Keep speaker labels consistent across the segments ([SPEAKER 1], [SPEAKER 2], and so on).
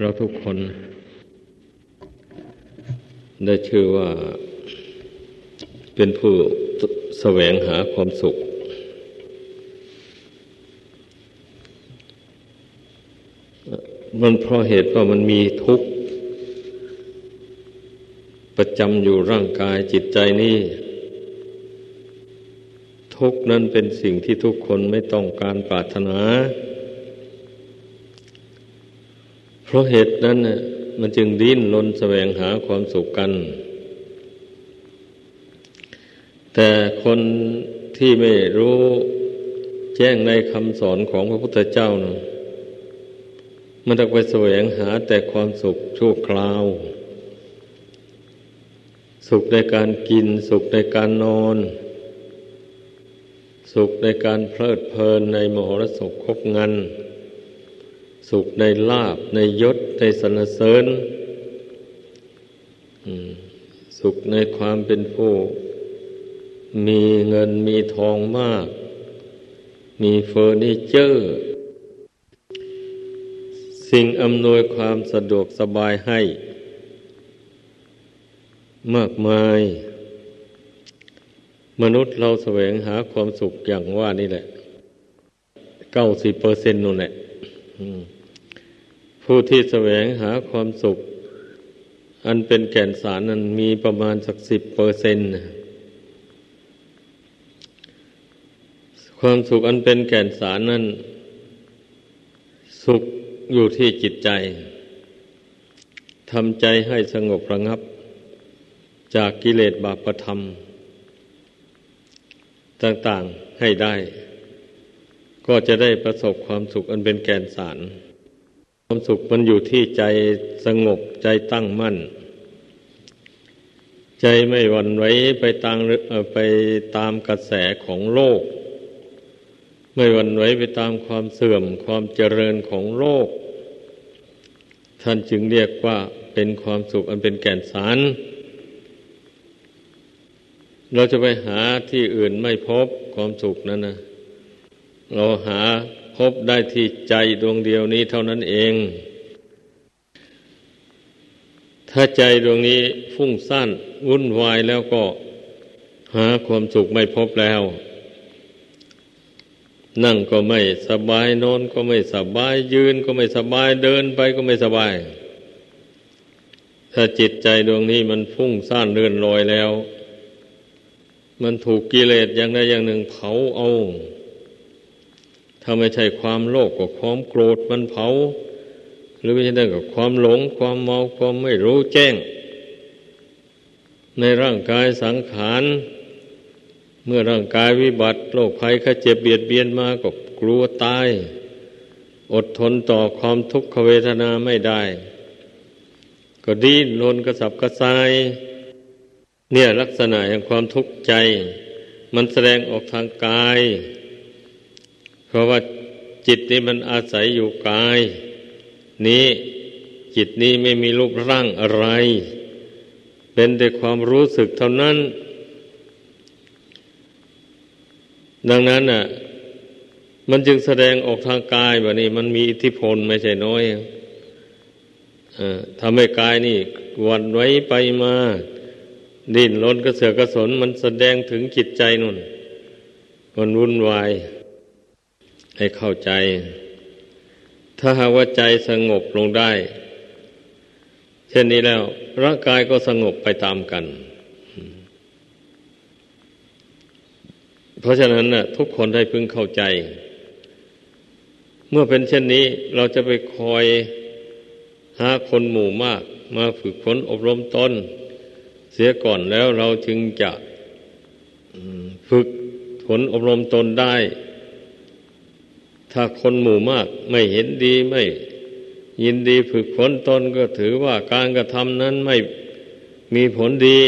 [SPEAKER 1] เราทุกคนได้ชื่อว่าเป็นผู้แสวงหาความสุข มันเพราะเหตุว่ามันมีทุกข์ ประจำอยู่ร่างกายจิตใจนี้ ทุกนั้นเป็นสิ่งที่ทุกคนไม่ต้องการปรารถนา เพราะเหตุนั้นน่ะมันจึงดิ้นรนแสวงหาความสุขกัน แต่คนที่ไม่รู้แจ้งในคำสอนของพระพุทธเจ้านะมันต้องไปแสวงหาแต่ความสุขชั่วคราว สุขในการกิน สุขในการนอน สุขในการเพลิดเพลินในมหรสพคบงัน สุขในลาบในยศในสรรเสริญสุขในความเป็นผู้ มีเงินมีทองมาก มีเฟอร์นิเจอร์ สิ่งอำนวยความสะดวกสบายให้ มากมาย มนุษย์เราแสวงหาความสุขอย่างว่านี่แหละเก้าสิบเปอร์เซ็นต์นู่นแหละ ผู้ที่แสวงหาความสุข อันเป็นแก่นสารนั้นมีประมาณสักสิบเปอร์เซ็นต์ความสุขอันเป็นแก่นสารนั้น สุขอยู่ที่จิตใจทำใจให้สงบระงับ จากกิเลสบาปธรรม ต่างๆให้ได้ ก็จะได้ประสบความสุขอันเป็นแก่นสาร ความสุขมันอยู่ที่ใจสงบใจตั้งมั่น ใจไม่หวั่นไหวไปตามไปตามกระแสของโลก ไม่หวั่นไหวไปตามความเสื่อมความเจริญของโลก ท่านจึงเรียกว่าเป็นความสุขอันเป็นแก่นสาร เราจะไปหาที่อื่นไม่พบความสุขนั้นนะเราหา พบได้ที่ใจดวงเดียวนี้เท่านั้นเอง ถ้าใจดวงนี้ฟุ้งซ่านวุ่นวายแล้วก็หาความสุขไม่พบแล้ว นั่งก็ไม่สบายนอนก็ไม่สบายยืนก็ไม่สบายเดินไปก็ไม่สบาย ถ้าจิตใจดวงนี้มันฟุ้งซ่านเรื่อนลอยแล้ว มันถูกกิเลสอย่างใดอย่างหนึ่งเผาเอา ถ้าไม่ใช่ความโลภก็ความโกรธมันเผา หรือไม่ใช่เรื่องกับความหลง ความเมาความไม่รู้แจ้ง ในร่างกายสังขารเมื่อร่างกายวิบัติโรคภัยข้าเจ็บเบียดเบียนมาก็กลัวตาย อดทนต่อความทุกขเวทนาไม่ได้ ก็ดิ้นรนกระสับกระส่าย เนี่ยลักษณะแห่งความทุกข์ใจ มันแสดงออกทางกาย เพราะว่าจิตนี้มันอาศัยอยู่กาย นี้จิตนี้ไม่มีรูปร่างอะไร เป็นแต่ความรู้สึกเท่านั้น ดังนั้นอะ มันจึงแสดงออกทางกายแบบนี้ มันมีอิทธิพลไม่ใช่น้อยอทำให้กายนี่วันไว้ไปมา ดิ้นรนกระเสือกกระสน มันแสดงถึงจิตใจนุ่นมันวุ่นวาย ให้เข้าใจ ถ้าหากว่าใจสงบลงได้ เช่นนี้แล้วร่างกายก็สงบไปตามกัน เพราะฉะนั้นนะทุกคนได้พึงเข้าใจ เมื่อเป็นเช่นนี้เราจะไปคอยหาคนหมู่มากมาฝึกฝนอบรมตนเสียก่อนแล้วเราจึงจะฝึกฝนอบรมตนได้ ถ้าคนหมู่มากไม่เห็นดีไม่ ยินดีฝึกฝนตนก็ถือว่าการกระทำนั้นไม่มีผลดี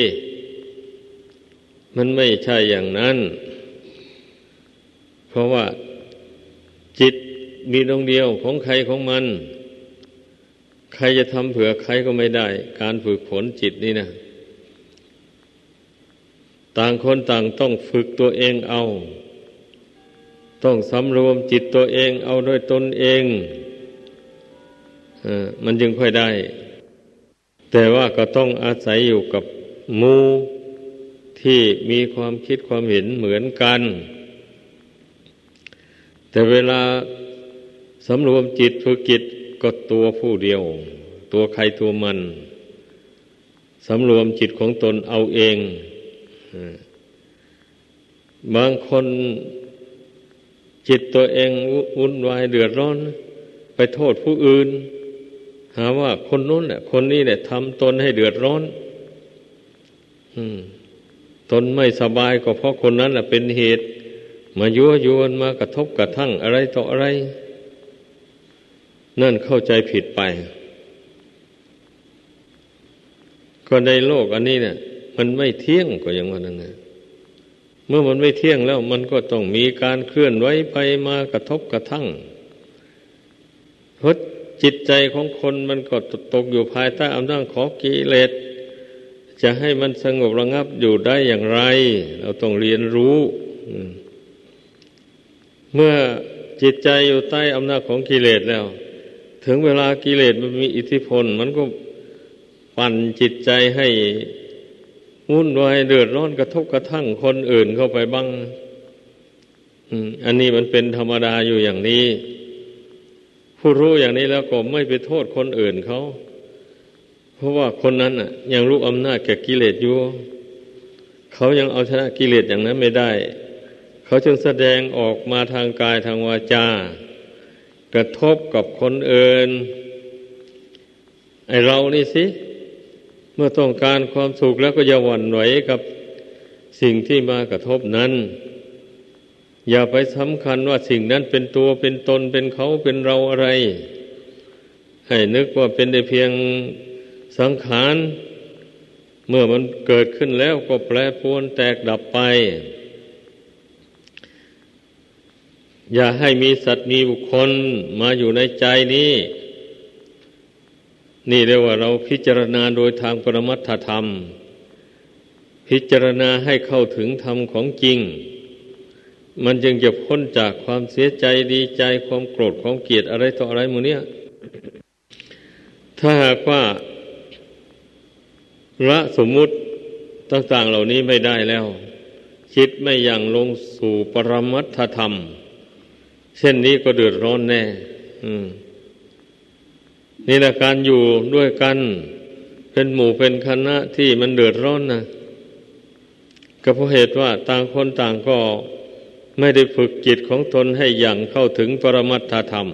[SPEAKER 1] มันไม่ใช่อย่างนั้น เพราะว่าจิตมีดวงเดียวของใครของมัน ใครจะทำเผื่อใครก็ไม่ได้ การฝึกฝนจิตนี่นะ ต่างคนต่างต้องฝึกตัวเองเอา ต้องสำรวมจิตตัวเองเอาโดยตนเองมันจึงค่อยได้ แต่ว่าก็ต้องอาศัยอยู่กับมูที่มีความคิดความเห็นเหมือนกัน แต่เวลาสำรวมจิตฝึกจิตก็ตัวผู้เดียว ตัวใครตัวมันสำรวมจิตของตนเอาเอง บางคน จิตตัวเองวุ่นวายเดือดร้อน ไปโทษผู้อื่น หาว่าคนนู้นแหละคนนี้เนี่ยทำตนให้เดือดร้อนตนไม่สบายก็เพราะคนนั้นแหละเป็นเหตุ มายั่วยวนมากระทบกระทั่งอะไรต่ออะไร นั่นเข้าใจผิดไป ก็ในโลกอันนี้เนี่ย มันไม่เที่ยงก็อย่างว่านั่นนะ เมื่อมันไม่เที่ยงแล้วมันก็ต้องมีการเคลื่อนไหวไปมากระทบกระทั่งเพราะจิตใจของคนมันก็ตกอยู่ภายใต้อำนาจของกิเลสจะให้มันสงบระงับอยู่ได้อย่างไร เราต้องเรียนรู้ เมื่อจิตใจอยู่ใต้อำนาจของกิเลสแล้ว ถึงเวลากิเลสมันมีอิทธิพล มันก็ปั่นจิตใจให้ วุ่นวายเดือดร้อนกระทบกระทั่งคนอื่นเข้าไปบ้างอันนี้มันเป็นธรรมดาอยู่อย่างนี้ ผู้รู้อย่างนี้แล้วก็ไม่ไปโทษคนอื่นเขา เพราะว่าคนนั้นอะ ยังรู้อำนาจแก่กิเลสอยู่เขายังเอาชนะกิเลสอย่างนั้นไม่ได้ เขาจึงแสดงออกมาทางกายทางวาจา กระทบกับคนอื่น ไอเรานี่สิ มื่อต้องการความสุขแล้วก็อย่าหวั่นไหวกับสิ่งที่มากระทบนั้น อย่าไปสำคัญว่าสิ่งนั้นเป็นตัวเป็นตนเป็นเขาเป็นเราอะไร ให้นึกว่าเป็นแต่เพียงสังขารเมื่อมันเกิดขึ้นแล้วก็แปรปรวนแตกดับไป อย่าให้มีสัตว์มีบุคคลมาอยู่ในใจนี้ นี่เรียกว่าเราพิจารณาโดยทางปรมัตถธรรม พิจารณาให้เข้าถึงธรรมของจริง มันจึงจะพ้นจากความเสียใจดีใจความโกรธความเกลียดอะไรต่ออะไรมูเนี้ยถ้าหากว่าละสมมุติต่าง ๆ เหล่านี้ไม่ได้แล้วจิตไม่อยังลงสู่ปรมัตถธรรม เช่นนี้ก็เดือดร้อนแน่ อืม นี่แหละการอยู่ด้วยกัน เป็นหมู่เป็นคณะที่มันเดือดร้อนนะก็เพราะเหตุว่าต่างคนต่างก็ไม่ได้ฝึกจิตของตนให้อย่างเข้าถึงปรมัตถธรรม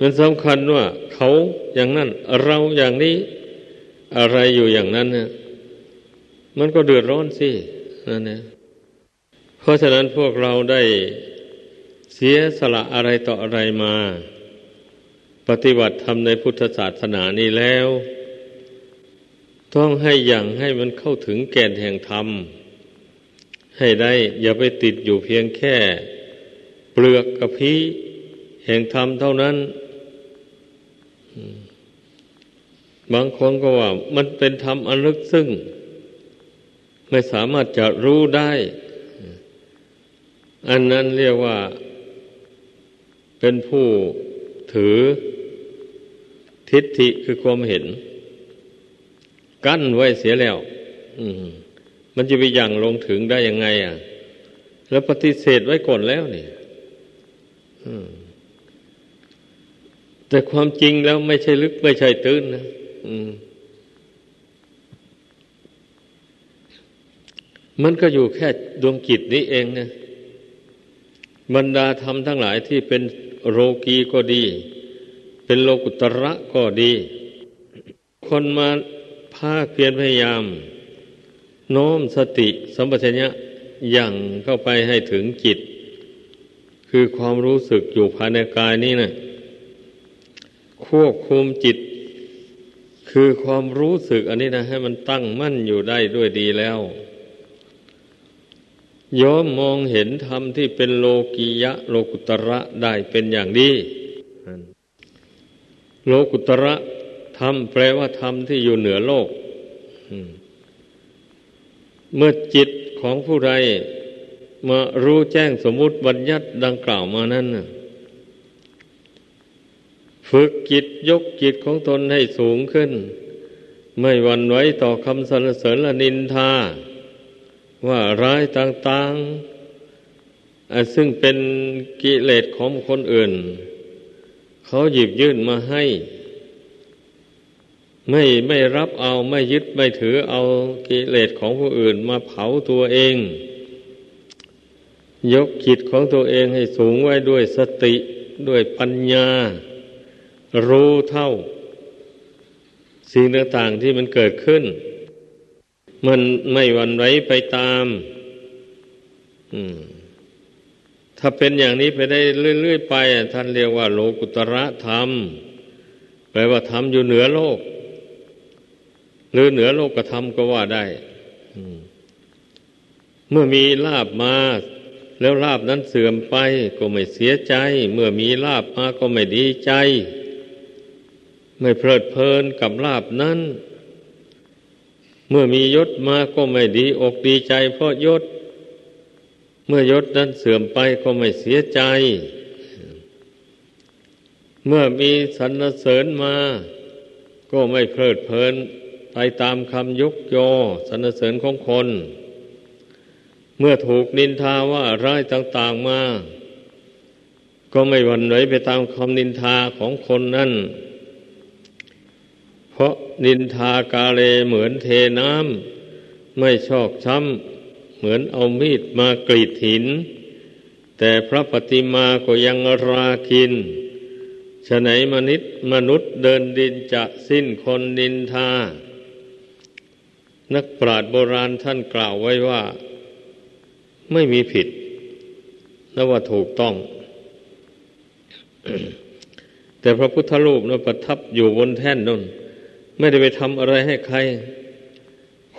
[SPEAKER 1] มันสำคัญว่าเขาอย่างนั้น เราอย่างนี้อะไรอยู่อย่างนั้นเนี่ยมันก็เดือดร้อนสินั่นเนี่ยเพราะฉะนั้นพวกเราได้ เสียสละอะไรต่ออะไรมา ปฏิบัติธรรมในพุทธศาสนานี้แล้ว ต้องให้อย่างให้มันเข้าถึงแก่นแห่งธรรม ให้ได้อย่าไปติดอยู่เพียงแค่ เปลือกกระพี้แห่งธรรมเท่านั้นบางคนก็ว่า มันเป็นธรรมอันลึกซึ้งไม่สามารถจะรู้ได้ อันนั้นเรียกว่า เป็นผู้ถือทิฏฐิคือความเห็น กั้นไว้เสียแล้วมันจะไปยังลงถึงได้ยังไง อะ แล้วปฏิเสธไว้ก่อนแล้วนี่แต่ความจริงแล้วไม่ใช่ลึกไม่ใช่ตื้นนะมันก็อยู่แค่ดวงจิตนี้เองนะบรรดาธรรมทั้งหลายที่เป็น โรกีก็ดี เป็นโลกุตระก็ดี คนมาภาคเพียรพยายาม โน้มสติสัมปชัญญะอย่างเข้าไปให้ถึงจิต คือความรู้สึกอยู่ภายในกายนี้นะควบคุมจิต คือความรู้สึกอันนี้นะให้มันตั้งมั่นอยู่ได้ด้วยดีแล้ว ย้อมมองเห็นธรรมที่เป็นโลกียะ โลกุตระได้เป็นอย่างดีโลกุตระธรรมแปลว่าธรรมที่อยู่เหนือโลก เมื่อจิตของผู้ใดมารู้แจ้งสมมุติบัญญัติดังกล่าวมานั้นฝึกจิตยกจิตของตนให้สูงขึ้น ไม่หวั่นไหวต่อคำสรรเสริญและนินทา ว่าร้ายต่างๆ ซึ่งเป็นกิเลสของคนอื่น เขาหยิบยื่นมาให้ ไม่ไม่รับเอาไม่ยึดไม่ถือเอากิเลสของผู้อื่นมาเผาตัวเอง ยกจิตของตัวเองให้สูงไว้ด้วยสติด้วยปัญญา รู้เท่า สิ่งต่างๆที่มันเกิดขึ้น มันไม่หวั่นไหวไปตามถ้าเป็นอย่างนี้ไปได้เรื่อยๆไปท่านเรียกว่า โลกุตระธรรมแปลว่าธรรมอยู่เหนือโลก หรือเหนือโลกกระทำก็ว่าได้เมื่อมีลาบมา แล้วลาบนั้นเสื่อมไปก็ไม่เสียใจ เมื่อมีลาบมาก็ไม่ดีใจ ไม่เพลิดเพลินกับลาบนั้น เมื่อมียศมาก็ไม่ดีอกดีใจ เพราะยศ เมื่อยศนั้นเสื่อมไปก็ไม่เสียใจ เมื่อมีสรรเสริญมา ก็ไม่เพลิดเพลินไปตามคำยกยอสรรเสริญของคน เมื่อถูกนินทาว่าร้ายต่าง ๆมา ก็ไม่หวั่นไหวไปตามคำนินทาของคนนั่น เพราะ นินทากาเลเหมือนเทน้ำไม่ชอกช้ำเหมือนเอามีดมากรีดหิน แต่พระปฏิมาก็ยังราคินฉะไหนมนิษมนุษย์เดินดินจะสิ้นคนนินทา นักปราชญ์โบราณท่านกล่าวไว้ว่า ไม่มีผิดและว่าถูกต้อง แต่พระพุทธรูปนั้นประทับอยู่บนแท่นนั่น ไม่ได้ไปทำอะไรให้ใคร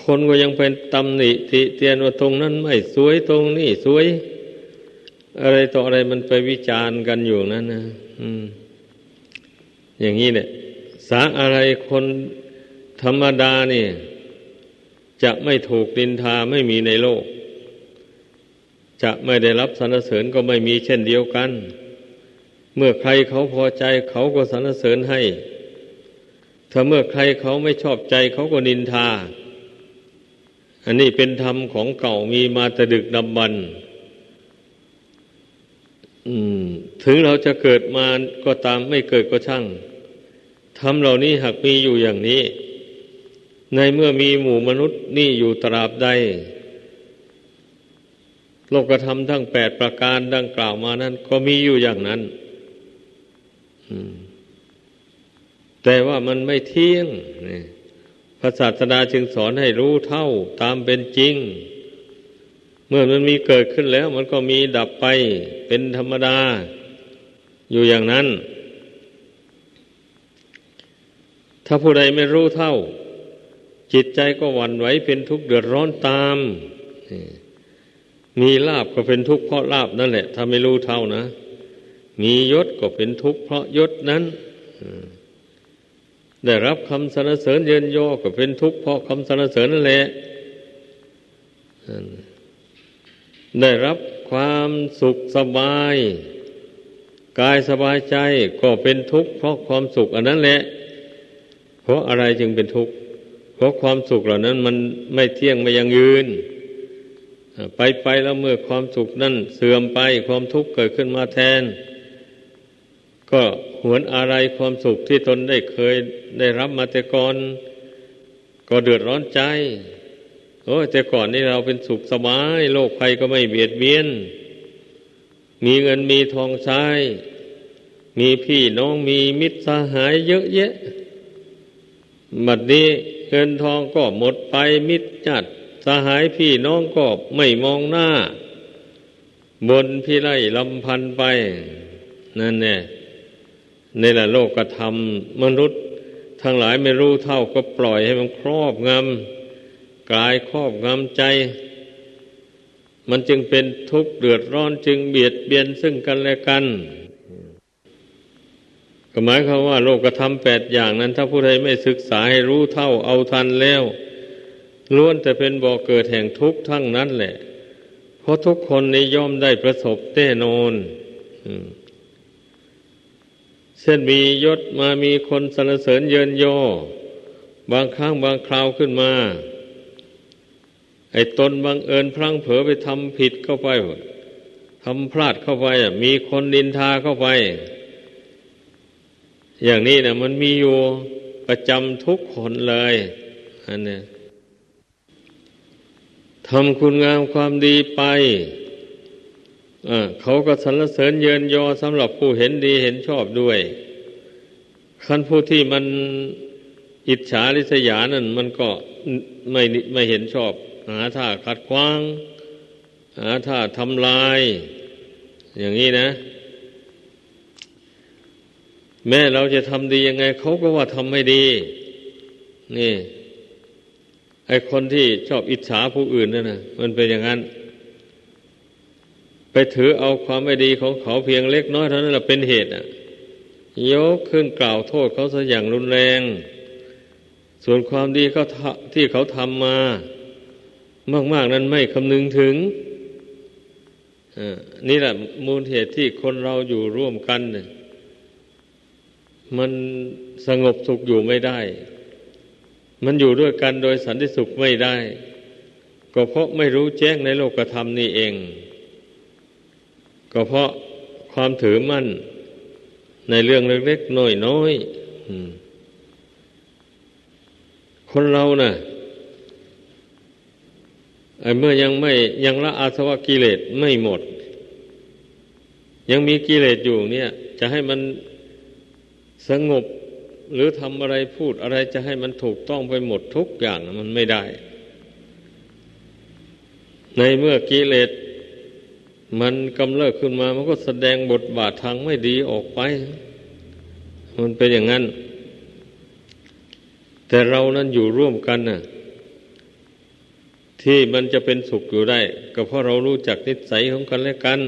[SPEAKER 1] คนก็ยังเป็นตำหนิติเตียนว่าตรงนั้นไม่สวยตรงนี้สวย อะไรต่ออะไรมันไปวิจารณ์กันอยู่นั้นนะอย่างนี้เนี่ยสาอะไรคนธรรมดาเนี่ย จะไม่ถูกดินทาไม่มีในโลก จะไม่ได้รับสรรเสริญก็ไม่มีเช่นเดียวกัน เมื่อใครเขาพอใจเขาก็สรรเสริญให้ ถ้าเมื่อใครเขาไม่ชอบใจเขาก็นินทา อันนี้เป็นธรรมของเก่ามีมาแต่ดึกดำบรรถึงเราจะเกิดมาก็ตามไม่เกิดก็ช่างธรรมเหล่านี้หากมีอยู่อย่างนี้ ในเมื่อมีหมู่มนุษย์นี่อยู่ตราบใด โลกธรรมทั้งแปดประการดังกล่าวมานั้น ก็มีอยู่อย่างนั้น อืม แต่ว่ามันไม่เที่ยงพระศาสดาจึงสอนให้รู้เท่าตามเป็นจริง เมื่อมันมีเกิดขึ้นแล้ว มันก็มีดับไปเป็นธรรมดา อยู่อย่างนั้น ถ้าผู้ใดไม่รู้เท่า จิตใจก็หวั่นไหวเป็นทุกข์เดือดร้อนตามมีลาบก็เป็นทุกข์เพราะลาบนั่นแหละ ถ้าไม่รู้เท่านะ มียศก็เป็นทุกข์เพราะยศนั้น ได้รับคำสรรเสริญเยินยอก็เป็นทุกข์เพราะคำสรรเสริญนั่นแหละได้รับความสุขสบาย กายสบายใจก็เป็นทุกข์เพราะความสุขอันนั้นแหละ เพราะอะไรจึงเป็นทุกข์ เพราะความสุขเหล่านั้นมันไม่เที่ยงไม่ยังยืน ไปไปแล้วเมื่อความสุขนั้นเสื่อมไปความทุกข์เกิดขึ้นมาแทน ก็หวนอะไรความสุขที่ตนได้เคยได้รับมาแต่ก่อน ก็เดือดร้อนใจ โอ้แต่ก่อนนี่เราเป็นสุขสบาย โลกภัยก็ไม่เบียดเบียน มีเงินมีทองใช้ มีพี่น้องมีมิตรสหายเยอะแยะบัดนี้เงินทองก็หมดไปมิตรจัดสหายพี่น้องก็ไม่มองหน้า บนพี่ไล่ลำพันไป นั่นแน่ ในละโลกกระทำมนุษย์ทั้งหลายไม่รู้เท่าก็ปล่อยให้มันครอบงำกายครอบงำใจ มันจึงเป็นทุกข์เดือดร้อนจึงเบียดเบียนซึ่งกันและกันก็หมายความว่าโลกกระทำแปดอย่างนั้น ถ้าผู้ใดไม่ศึกษาให้รู้เท่าเอาทันแล้วล้วนแต่เป็นบ่อกเกิดแห่งทุกข์ทั้งนั้นแหละ เพราะทุกคนในย่อมได้ประสบแน่นอนอื เช่นมียศมามีคนสรรเสริญเยินโย บางครั้งบางคราวขึ้นมา ไอ้ตนบางเอิญพลั้งเผลอไปทำผิดเข้าไปทำพลาดเข้าไปมีคนดินทาเข้าไป อย่างนี้นะมันมีอยู่ประจำทุกคนเลยอันเนี้ยทำคุณงามความดีไป เขาก็สรรเสริญเยินยอสำหรับผู้เห็นดีเห็นชอบด้วยคันผู้ที่มันอิจฉาริษยานั่นมันก็ไม่ไม่เห็นชอบ หาท่าขัดขวาง หาท่าทำลาย อย่างนี้นะ แม้เราจะทำดียังไง เขาก็ว่าทำไม่ดี นี่ไอคนที่ชอบอิจฉาผู้อื่นนั่นนะมันเป็นอย่างนั้น ไปถือเอาความไม่ดีของเขาเพียงเล็กน้อยเท่านั้นแหละเป็นเหตุอะยกขึ้นกล่าวโทษเขาซะอย่างรุนแรง ส่วนความดีเขาที่เขาทำมา มาก ๆ นั้นไม่คำนึงถึงนี่แหละมูลเหตุที่คนเราอยู่ร่วมกันเนี่ยมันสงบสุขอยู่ไม่ได้ มันอยู่ด้วยกันโดยสันติสุขไม่ได้ ก็เพราะไม่รู้แจ้งในโลกธรรมนี่เอง ก็เพราะความถือมั่น ในเรื่องเล็กๆน้อยๆคนเรานะ่ะเมื่อยังไม่ยังละอาสวะกิเลสไม่หมด ยังมีกิเลสอยู่เนี่ย จะให้มันสงบหรือทำอะไรพูดอะไรจะให้มันถูกต้องไปหมดทุกอย่างมันไม่ได้ ในเมื่อกิเลส มันกำเริบขึ้นมามันก็แสดงบทบาททางไม่ดีออกไป มันเป็นอย่างนั้น แต่เรานั้นอยู่ร่วมกันน่ะ ที่มันจะเป็นสุขอยู่ได้ ก็เพราะเรารู้จักนิสัยของกันและกัน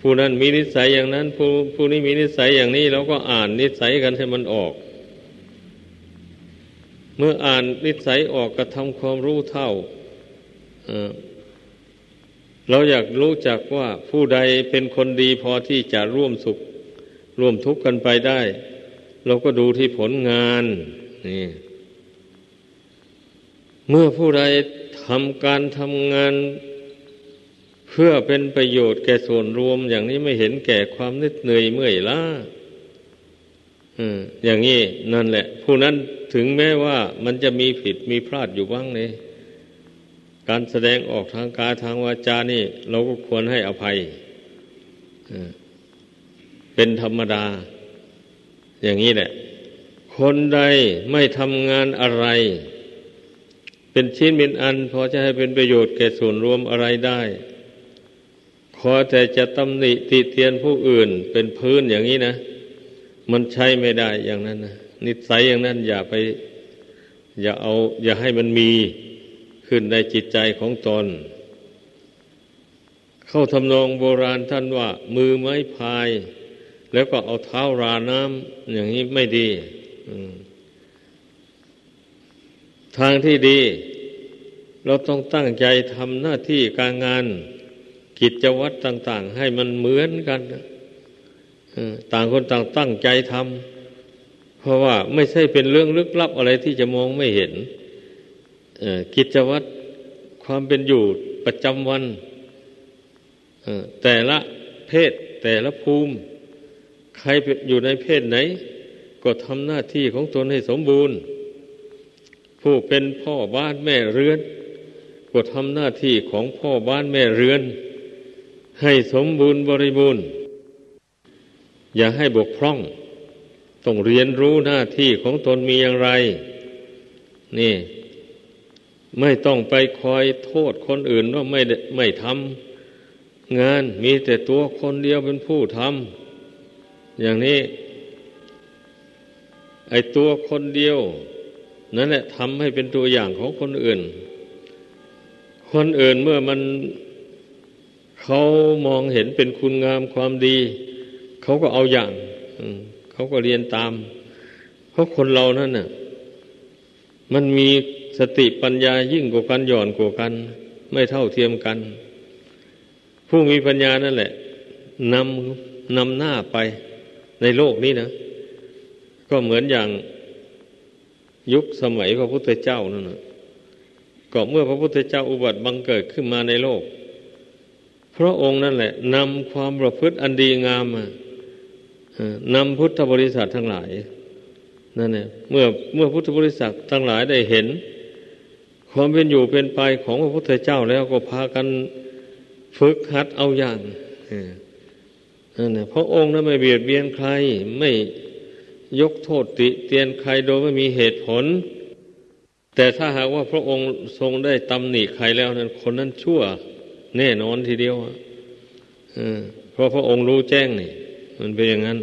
[SPEAKER 1] ผู้นั้นมีนิสัยอย่างนั้น ผู้ผู้นี้มีนิสัยอย่างนี้เราก็อ่านนิสัยกันให้มันออก เมื่ออ่านนิสัยออกก็ทำความรู้เท่า เราอยากรู้จักว่าผู้ใดเป็นคนดีพอที่จะร่วมสุข ร่วมทุกข์กันไปได้ เราก็ดูที่ผลงานนี่เมื่อผู้ใดทำการทำงาน เพื่อเป็นประโยชน์แก่ส่วนรวม อย่างนี้ไม่เห็นแก่ความนิดเหนื่อยเมื่อยล้าอย่างนี้นั่นแหละ ผู้นั้นถึงแม้ว่ามันจะมีผิดมีพลาดอยู่บ้างเนี่ย การแสดงออกทางกายทางวาจานี่ เราก็ควรให้อภัย เป็นธรรมดา อย่างนี้แหละ คนใดไม่ทำงานอะไร เป็นชิ้นเป็นอัน พอจะให้เป็นประโยชน์แก่ส่วนรวมอะไรได้ ขอแต่จะตำหนิติเตียนผู้อื่นเป็นพื้นอย่างนี้นะ มันใช้ไม่ได้อย่างนั้นนะนิสัยอย่างนั้นอย่าไป อย่าเอา อย่าให้มันมี ขึ้นในจิตใจของตน เข้าทำนองโบราณท่านว่า มือไม้พาย แล้วก็เอาเท้าราน้ำอย่างนี้ไม่ดีทางที่ดี เราต้องตั้งใจทำหน้าที่การงาน กิจวัตรต่าง ๆ ให้มันเหมือนกันต่างคนต่างตั้งใจทำเพราะว่าไม่ใช่เป็นเรื่องลึกลับอะไรที่จะมองไม่เห็น กิจวัตรความเป็นอยู่ประจำวันแต่ละเพศแต่ละภูมิ ใครอยู่ในเพศไหน ก็ทำหน้าที่ของตนให้สมบูรณ์ ผู้เป็นพ่อบ้านแม่เรือน ก็ทำหน้าที่ของพ่อบ้านแม่เรือน ให้สมบูรณ์บริบูรณ์ อย่าให้บกพร่อง ต้องเรียนรู้หน้าที่ของตนมีอย่างไร นี่ ไม่ต้องไปคอยโทษคนอื่นว่าไม่ไม่ทำงานมีแต่ตัวคนเดียวเป็นผู้ทำอย่างนี้ ไอ้ตัวคนเดียว นั่นแหละทำให้เป็นตัวอย่างของคนอื่น คนอื่นเมื่อมันเขามองเห็นเป็นคุณงามความดี เขาก็เอาอย่างเขาก็เรียนตาม เพราะคนเรานั่นน่ะ มันมี สติปัญญายิ่งกว่ากันหย่อนกว่ากัน ไม่เท่าเทียมกัน ผู้มีปัญญานั่นแหละนำนำหน้าไปในโลกนี้นะ ก็เหมือนอย่างยุคสมัยพระพุทธเจ้านั่นนะก็เมื่อพระพุทธเจ้าอุบัติบังเกิดขึ้นมาในโลก พระองค์นั่นแหละนำความประพฤติอันดีงามมานำพุทธบริษัททั้งหลายนั่นเนี่ยเมื่อเมื่อพุทธบริษัททั้งหลายได้เห็น ความเป็นอยู่เป็นไปของพระพุทธเจ้าแล้วก็พากันฝึกหัดเอาอย่างนั่นแหละพระองค์นั้นไม่เบียดเบียนใคร ไม่ยกโทษติเตียนใครโดยไม่มีเหตุผล แต่ถ้าหากว่าพระองค์ทรงได้ตำหนิใครแล้วนั้น คนนั้นชั่ว แน่นอนทีเดียวเพราะพระองค์รู้แจ้งนี่ มันเป็นอย่างนั้น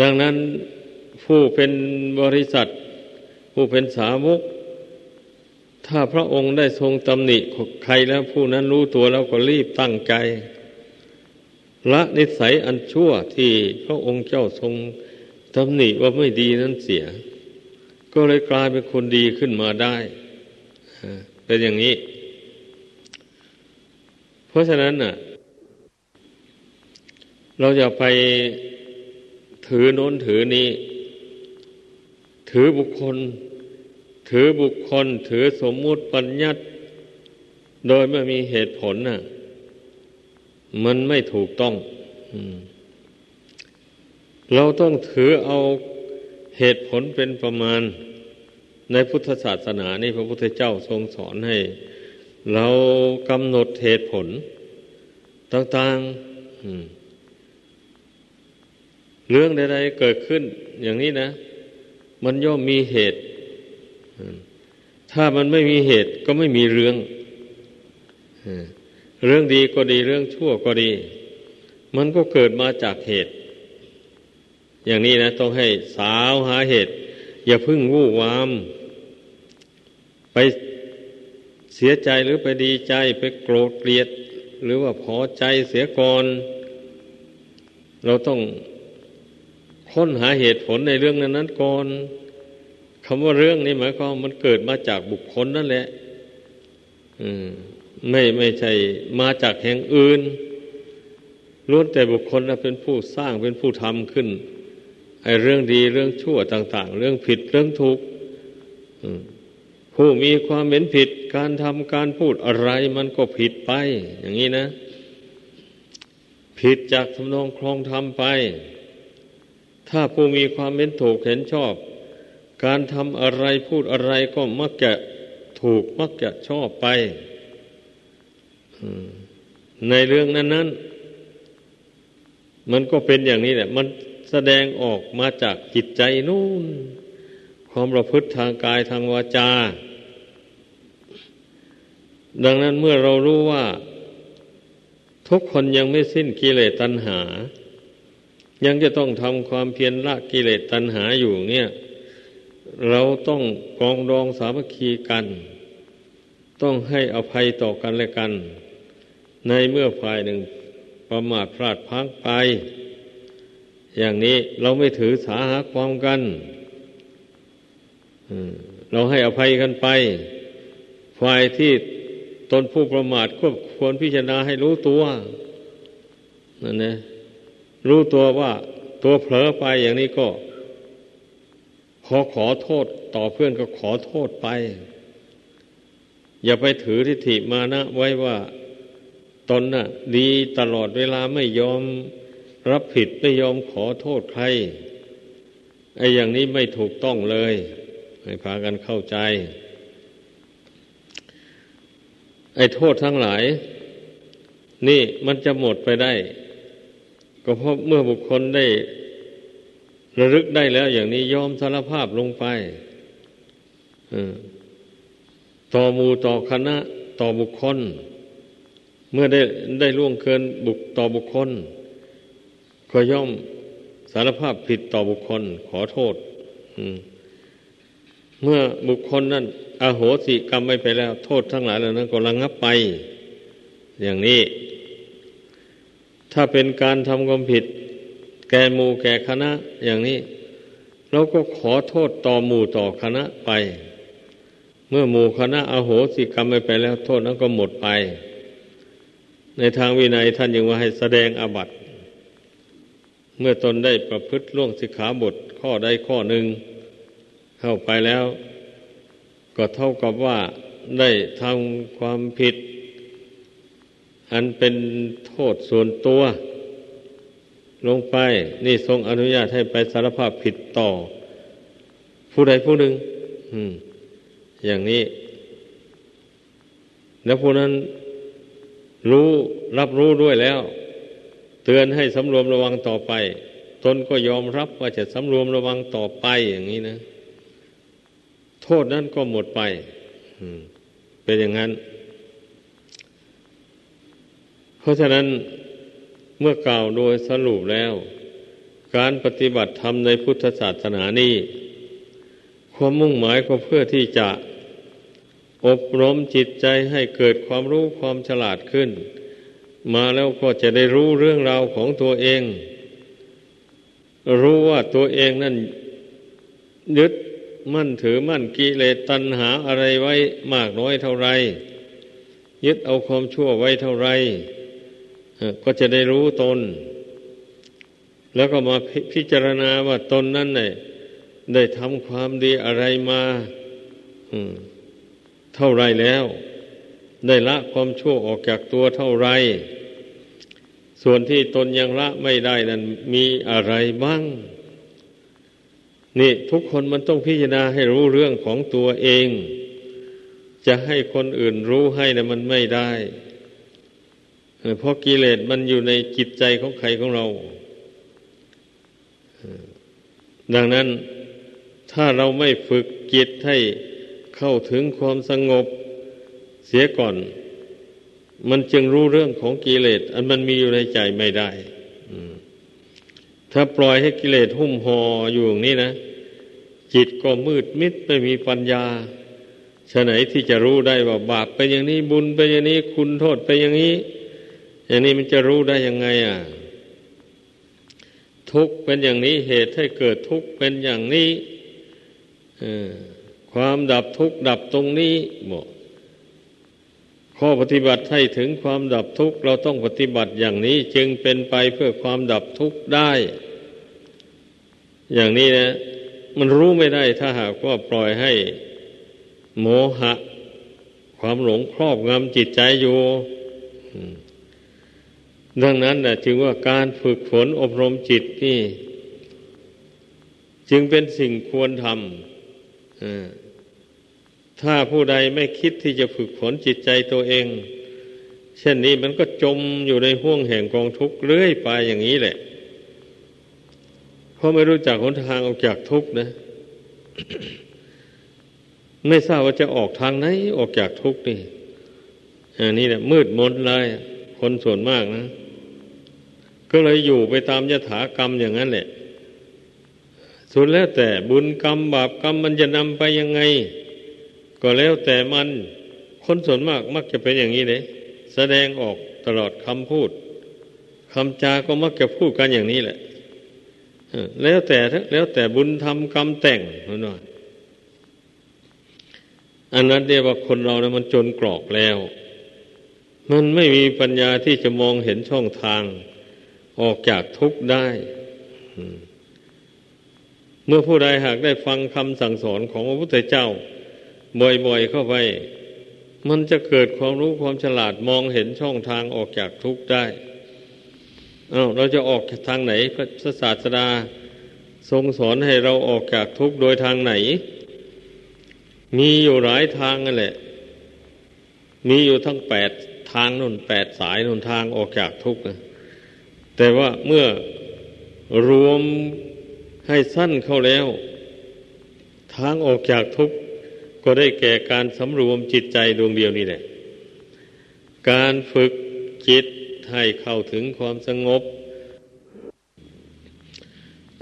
[SPEAKER 1] ดังนั้นผู้เป็นบริษัท ผู้เป็นสาวก ถ้าพระองค์ได้ทรงตำหนิใครแล้วผู้นั้นรู้ตัวแล้วก็รีบตั้งใจละนิสัยอันชั่วที่พระองค์เจ้าทรงตำหนิว่าไม่ดีนั้นเสีย ก็เลยกลายเป็นคนดีขึ้นมาได้เป็นอย่างนี้ เพราะฉะนั้นน่ะ เราอย่าไปถือโน้นถือนี้ ถือบุคคล ถือบุคคลถือสมมุติปัญญัติ โดยไม่มีเหตุผลน่ะ มันไม่ถูกต้องเราต้องถือเอาเหตุผลเป็นประมาณ ในพุทธศาสนานี่พระพุทธเจ้าทรงสอนให้ เรากำหนดเหตุผล ต่างๆเรื่องใดๆเกิดขึ้นอย่างนี้นะ มันย่อมมีเหตุ ถ้ามันไม่มีเหตุก็ไม่มีเรื่องเรื่องดีก็ดีเรื่องชั่วก็ดี มันก็เกิดมาจากเหตุ อย่างนี้นะ ต้องให้สาวหาเหตุ อย่าพึ่งวู่วาม ไปเสียใจหรือไปดีใจไปโกรธเกลียด หรือว่าพอใจเสียก่อน เราต้องค้นหาเหตุผลในเรื่องนั้นนั้นก่อน คำว่าเรื่องนี้หมายความมันเกิดมาจากบุคคลนั่นแหละอืมไม่ไม่ใช่มาจากแห่งอื่นล้วนแต่บุคคลนะเป็นผู้สร้างเป็นผู้ทำขึ้นไอ้เรื่องดีเรื่องชั่วต่าง ๆ เรื่องผิดเรื่องถูกผู้มีความเห็นผิด การทำการพูดอะไรมันก็ผิดไป อย่างนี้นะ ผิดจากทำนองครองธรรมไป ถ้าผู้มีความเห็นถูกเห็นชอบ การทำอะไรพูดอะไรก็มักจะถูกมักจะชอบไปในเรื่องนั้นนั้นมันก็เป็นอย่างนี้แหละ มันแสดงออกมาจากจิตใจนู่น ความประพฤติทางกายทางวาจา ดังนั้นเมื่อเรารู้ว่า ทุกคนยังไม่สิ้นกิเลสตัณหา ยังจะต้องทำความเพียรละกิเลสตัณหาอยู่เนี่ย เราต้องกองดองสามัคคีกัน ต้องให้อภัยต่อกันและกัน ในเมื่อฝ่ายหนึ่งประมาทพลาดพังไป อย่างนี้เราไม่ถือสาหาความกันเราให้อภัยกันไป ฝ่ายที่ตนผู้ประมาทก็ควรพิจารณาให้รู้ตัวนั่นนะรู้ตัวว่าตัวเผลอไปอย่างนี้ก็ พอขอโทษต่อเพื่อนก็ขอโทษไป อย่าไปถือทิฏฐิมานะไว้ว่าตนน่ะ ดีตลอดเวลาไม่ยอมรับผิดไม่ยอมขอโทษใครไอ้อย่างนี้ไม่ถูกต้องเลย ให้พากันเข้าใจ ไอ้โทษทั้งหลาย นี่มันจะหมดไปได้ ก็เพราะเมื่อบุคคลได้ ระลึกได้แล้วอย่างนี้ยอมสารภาพลงไปต่อมูต่อคณะ ต่อบุคคล เมื่อได้ได้ล่วงเกินบุกต่อบุคคล ก็ย่อมสารภาพผิดต่อบุคคล ขอโทษเมื่อบุคคลนั้นอโหสิกรรมไม่ไปแล้ว โทษทั้งหลายเหล่านั้นก็ระงับไป อย่างนี้ ถ้าเป็นการทำความผิด ก่หมู่แก่คณะอย่างนี้ เราก็ขอโทษต่อหมู่ต่อคณะไป เมื่อหมู่คณะอโหสิกรรมไม่ไปแล้วโทษนั้นก็หมดไป ในทางวินัยท่านยังว่าให้แสดงอาบัติเมื่อตนได้ประพฤติล่วงสิกขาบทข้อใดข้อหนึ่ง เข้าไปแล้ว ก็เท่ากับว่าได้ทำความผิด อันเป็นโทษส่วนตัว ลงไป นี่ทรงอนุญาตให้ไปสารภาพผิดต่อ ผู้ใดผู้หนึ่งอย่างนี้ แล้วผู้นั้นรู้รับรู้ด้วยแล้ว เตือนให้สำรวมระวังต่อไป ตนก็ยอมรับว่าจะสำรวมระวังต่อไปอย่างนี้นะ โทษนั้นก็หมดไปเป็นอย่างนั้น เพราะฉะนั้น มื่อกล่าวโดยสรุปแล้ว การปฏิบัติธรรมในพุทธศาสนานี้ความมุ่งหมายก็เพื่อที่จะ อบรมจิตใจให้เกิดความรู้ความฉลาดขึ้น มาแล้วก็จะได้รู้เรื่องราวของตัวเอง รู้ว่าตัวเองนั่นยึดมั่นถือมั่นกิเลสตัณหาอะไรไว้มากน้อยเท่าไร ยึดเอาความชั่วไว้เท่าไร ก็จะได้รู้ตน แล้วก็มาพิจารณาว่าตนนั้นเนี่ยได้ทำความดีอะไรมาเท่าไรแล้ว ได้ละความชั่วออกจากตัวเท่าไร ส่วนที่ตนยังละไม่ได้นั้นมีอะไรบ้าง นี่ทุกคนมันต้องพิจารณาให้รู้เรื่องของตัวเอง จะให้คนอื่นรู้ให้นะมันไม่ได้ เพราะกิเลสมันอยู่ในจิตใจของใครของเรา ดังนั้นถ้าเราไม่ฝึกจิตให้เข้าถึงความสงบเสียก่อน มันจึงรู้เรื่องของกิเลสอันมันมีอยู่ในใจไม่ได้ถ้าปล่อยให้กิเลสหุ้มห่ออยู่อย่างนี้นะ จิตก็มืดมิดไม่มีปัญญาฉะไหนที่จะรู้ได้ว่าบาปเป็นอย่างนี้บุญเป็นอย่างนี้ คุณโทษเป็นอย่างนี้ อย่างนี้มันจะรู้ได้ยังไงอะ ทุกเป็นอย่างนี้เหตุให้เกิดทุกเป็นอย่างนี้ความดับทุกดับตรงนี้บอกข้อปฏิบัติให้ถึงความดับทุกข์เราต้องปฏิบัติอย่างนี้จึงเป็นไปเพื่อความดับทุกข์ได้ อย่างนี้นะ มันรู้ไม่ได้ถ้าหากว่าปล่อยให้ โมหะ ความหลงครอบงำจิตใจอยู่ ดังนั้นนะจึงว่าการฝึกฝนอบรมจิตนี่ จึงเป็นสิ่งควรทำถ้าผู้ใดไม่คิดที่จะฝึกฝนจิตใจตัวเอง เช่นนี้มันก็จมอยู่ในห่วงแห่งกองทุกข์เรื่อยไปอย่างนี้แหละ เพราะไม่รู้จักหนทางออกจากทุกข์นะ ไม่ทราบว่าจะออกทางไหนออกจากทุกข์นี่อันนี้แหละมืดมนเลยคนส่วนมากนะ ก็เลยอยู่ไปตามยถากรรมอย่างนั้นแหละสุดแล้วแต่บุญกรรมบาปกรรมมันจะนำไปยังไง ก็แล้วแต่มันคนส่วนมากมักจะเป็นอย่างนี้เลยแสดงออกตลอดคำพูดคำจาก็มักจะพูดกันอย่างนี้แหละแล้วแต่แล้วแต่บุญทำกรรมแต่งนั่นว่อันนั้นเรียกว่าคนเรานะมันจนกรอกแล้ว มันไม่มีปัญญาที่จะมองเห็นช่องทาง ออกจากทุกข์ได้ เมื่อผู้ใดหากได้ฟังคำสั่งสอนของพระพุทธเจ้า บ่อยๆเข้าไป มันจะเกิดความรู้ความฉลาดมองเห็นช่องทางออกจากทุกข์ได้เอา้าเราจะออกทางไหนพระศาสดาทรงสอนให้เราออกจากทุกข์โดยทางไหน มีอยู่หลายทางนั่นแหละ มีอยู่ทั้งแปดทางนุ่นแปดสายนุ่นทางออกจากทุกข์นะ แต่ว่าเมื่อรวมให้สั้นเข้าแล้ว ทางออกจากทุกข์ก็ได้แก่การสำรวมจิตใจดวงเดียวนี่แหละ การฝึกจิตให้เข้าถึงความสงบ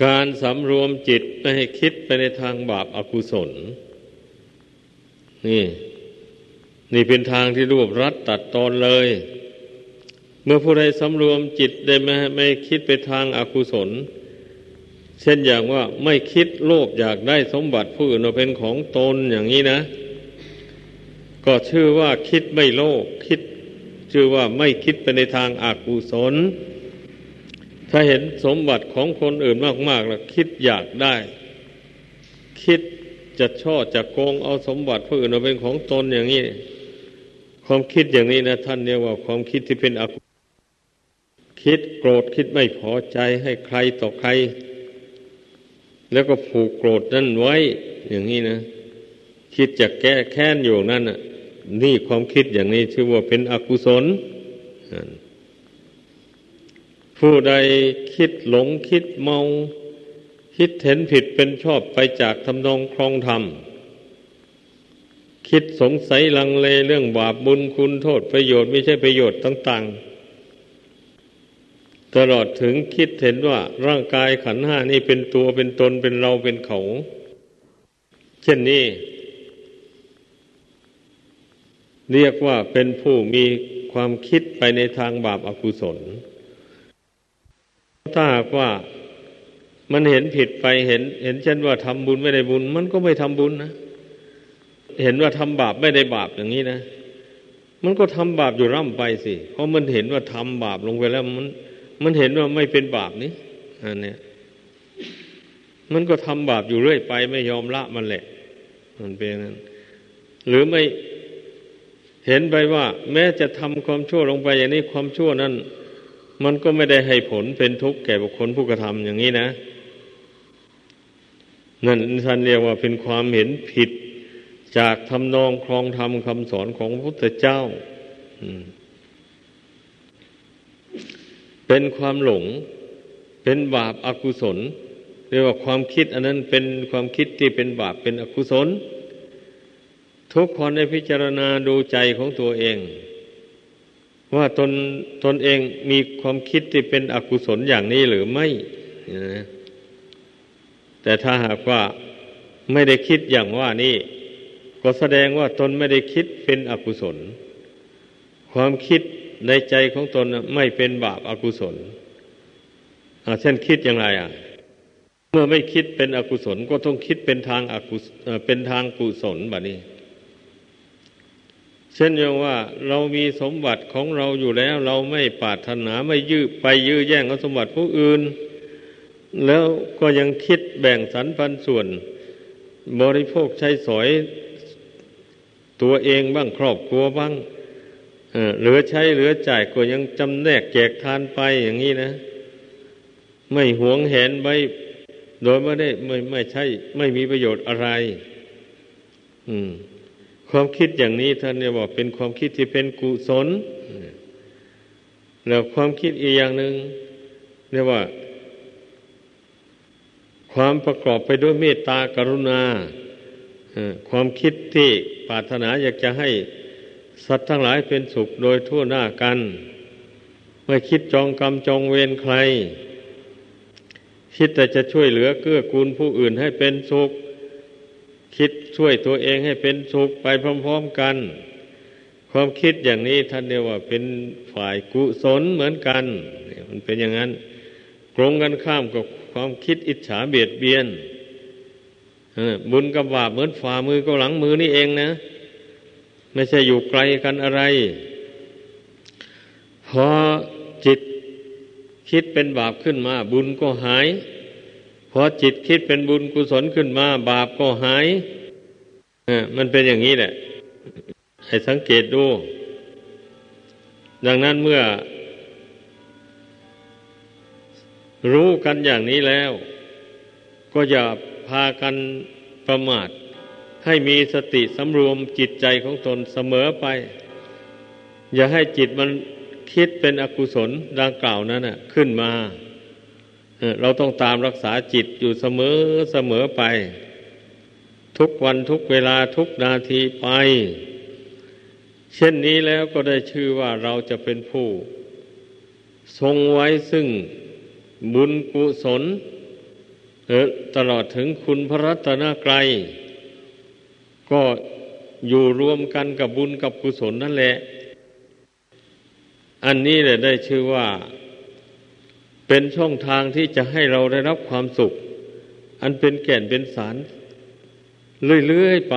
[SPEAKER 1] การสำรวมจิตไม่ให้คิดไปในทางบาปอากุศล นี่ นี่เป็นทางที่รวบรัดตัดตอนเลย เมื่อผู้ใดสำรวมจิตได้ไม่ไม่คิดไปทางอากุศล เช่นอย่างว่าไม่คิดโลภอยากได้สมบัติผู้อื่นมาเป็นของตนอย่างนี้นะ ก็ชื่อว่าคิดไม่โลภคิด ชื่อว่าไม่คิดไปในทางอากุศล ถ้าเห็นสมบัติของคนอื่นมากๆแล้วคิดอยากได้ คิดจะช่อจะโกงเอาสมบัติผู้อื่นมาเป็นของตนอย่างนี้ความคิดอย่างนี้นะท่านเรียกว่าความคิดที่เป็นอกุ คิดโกรธคิดไม่พอใจให้ใครต่อใคร แล้วก็ผูกโกรธนั่นไว้ อย่างนี้นะ คิดจะแก้แค้นอยู่นั่นน่ะ นี่ความคิดอย่างนี้ชื่อว่าเป็นอกุศลผู้ใดคิดหลงคิดเมา คิดเห็นผิดเป็นชอบไปจากทำนองครองธรรม คิดสงสัยลังเลเรื่องบาปบุญคุณโทษประโยชน์ไม่ใช่ประโยชน์ต่าง ๆ ตลอดถึงคิดเห็นว่าร่างกายขันห้านี่เป็นตัวเป็นตนเป็นเราเป็นเขา เช่นนี้ เรียกว่าเป็นผู้มีความคิดไปในทางบาปอากุศล ถ้าหากว่ามันเห็นผิดไปเห็น เห็นเช่นว่าทำบุญไม่ได้บุญ มันก็ไม่ทำบุญนะเห็นว่าทำบาปไม่ได้บาปอย่างนี้นะ มันก็ทำบาปอยู่ร่ำไปสิ เพราะมันเห็นว่าทำบาปลงไปแล้วมัน มันเห็นว่าไม่เป็นบาปนี้อันเนี้ยมันก็ทำบาปอยู่เรื่อยไปไม่ยอมละมันแหละ มันเป็นนั้น หรือไม่เห็นไปว่า แม้จะทำความชั่วลงไปอย่างนี้ความชั่วนั้น มันก็ไม่ได้ให้ผลเป็นทุกข์แก่บุคคลผู้กระทำอย่างนี้นะ นั่นท่านเรียกว่าเป็นความเห็นผิดจากทำนองครองธรรมคำสอนของพระพุทธเจ้า เป็นความหลง เป็นบาปอากุศลเรียกว่าความคิด อันนั้นเป็นความคิดที่เป็นบาปเป็นอกุศล ทุกคนในพิจารณาดูใจของตัวเอง ว่าตนตนเองมีความคิดที่เป็นอกุศลอย่างนี้หรือไม่แต่ถ้าหากว่าไม่ได้คิดอย่างว่านี่ ก็แสดงว่าตนไม่ได้คิดเป็นอกุศล ความคิด ในใจของตนไม่เป็นบาปอากุศลเช่นคิดอย่างไรอะ เมื่อไม่คิดเป็นอกุศลก็ต้องคิดเป็นทางอกุศเป็นทางกุศลแบบนี้ เช่นอย่างว่าเรามีสมบัติของเราอยู่แล้ว เราไม่ปรารถนาไม่ยื้อไปยื้อแย่งเอาสมบัติผู้อื่น แล้วก็ยังคิดแบ่งสรรปันส่วน บริโภคใช้สอยตัวเองบ้างครอบครัวบ้าง เหลือใช้เหลือจ่ายก็ยังจำแนกแจกทานไปอย่างนี้นะ ไม่หวงแหนไว้โดยไม่ได้ไม่ไม่ใช่ ไม่มีประโยชน์อะไร อืม ความคิดอย่างนี้ท่านเรียกว่าเป็นความคิดที่เป็นกุศลแล้วความคิดอีกอย่างหนึ่งเรียกว่า ความประกอบไปด้วยเมตตากรุณาความคิดที่ปรารถนาอยากจะให้ สัตว์ทั้งหลายเป็นสุขโดยทั่วหน้ากัน ไม่คิดจองกรรมจองเวรใคร คิดแต่จะช่วยเหลือเกื้อกูลผู้อื่นให้เป็นสุข คิดช่วยตัวเองให้เป็นสุขไปพร้อมๆกัน ความคิดอย่างนี้ท่านเรียกว่าเป็นฝ่ายกุศลเหมือนกัน มันเป็นอย่างนั้นกรงกันข้ามกับความคิดอิจฉาเบียดเบียนบุญกับบาปเหมือนฝ่ามือกับหลังมือนี่เองนะ ไม่ใช่อยู่ไกลกันอะไรพอจิตคิดเป็นบาปขึ้นมา บุญก็หายพอจิตคิดเป็นบุญกุศลขึ้นมา บาปก็หายมันเป็นอย่างนี้แหละ ให้สังเกตดู ดังนั้นเมื่อ รู้กันอย่างนี้แล้ว ก็อย่าพากันประมาท ให้มีสติสำรวมจิตใจของตนเสมอไป อย่าให้จิตมันคิดเป็นอกุศลดังกล่าวนั้นนะขึ้นมา เราต้องตามรักษาจิตอยู่เสมอเสมอไป ทุกวันทุกเวลาทุกนาทีไป เช่นนี้แล้วก็ได้ชื่อว่าเราจะเป็นผู้ ทรงไว้ซึ่งบุญกุศลตลอดถึงคุณพระรัตนกรัย ก็อยู่รวมกันกับบุญกับกุศลนั่นแหละ อันนี้แหละได้ชื่อว่า เป็นช่องทางที่จะให้เราได้รับความสุข อันเป็นแก่นเป็นสาร เรื่อยๆไป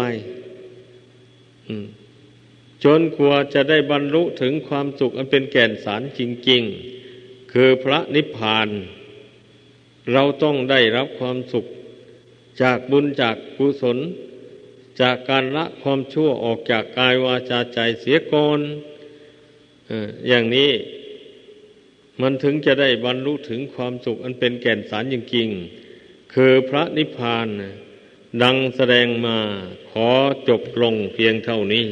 [SPEAKER 1] จนกว่าจะได้บรรลุถึงความสุข อันเป็นแก่นสารจริง ๆคคือพระนิพพาน เราต้องได้รับความสุข จากบุญจากกุศล จากการละความชั่วออกจากกายวาจาใจเสียก่อนอย่างนี้มันถึงจะได้บรรลุถึงความสุขอันเป็นแก่นสารจริงๆคือพระนิพพานดังแสดงมาขอจบลงเพียงเท่านี้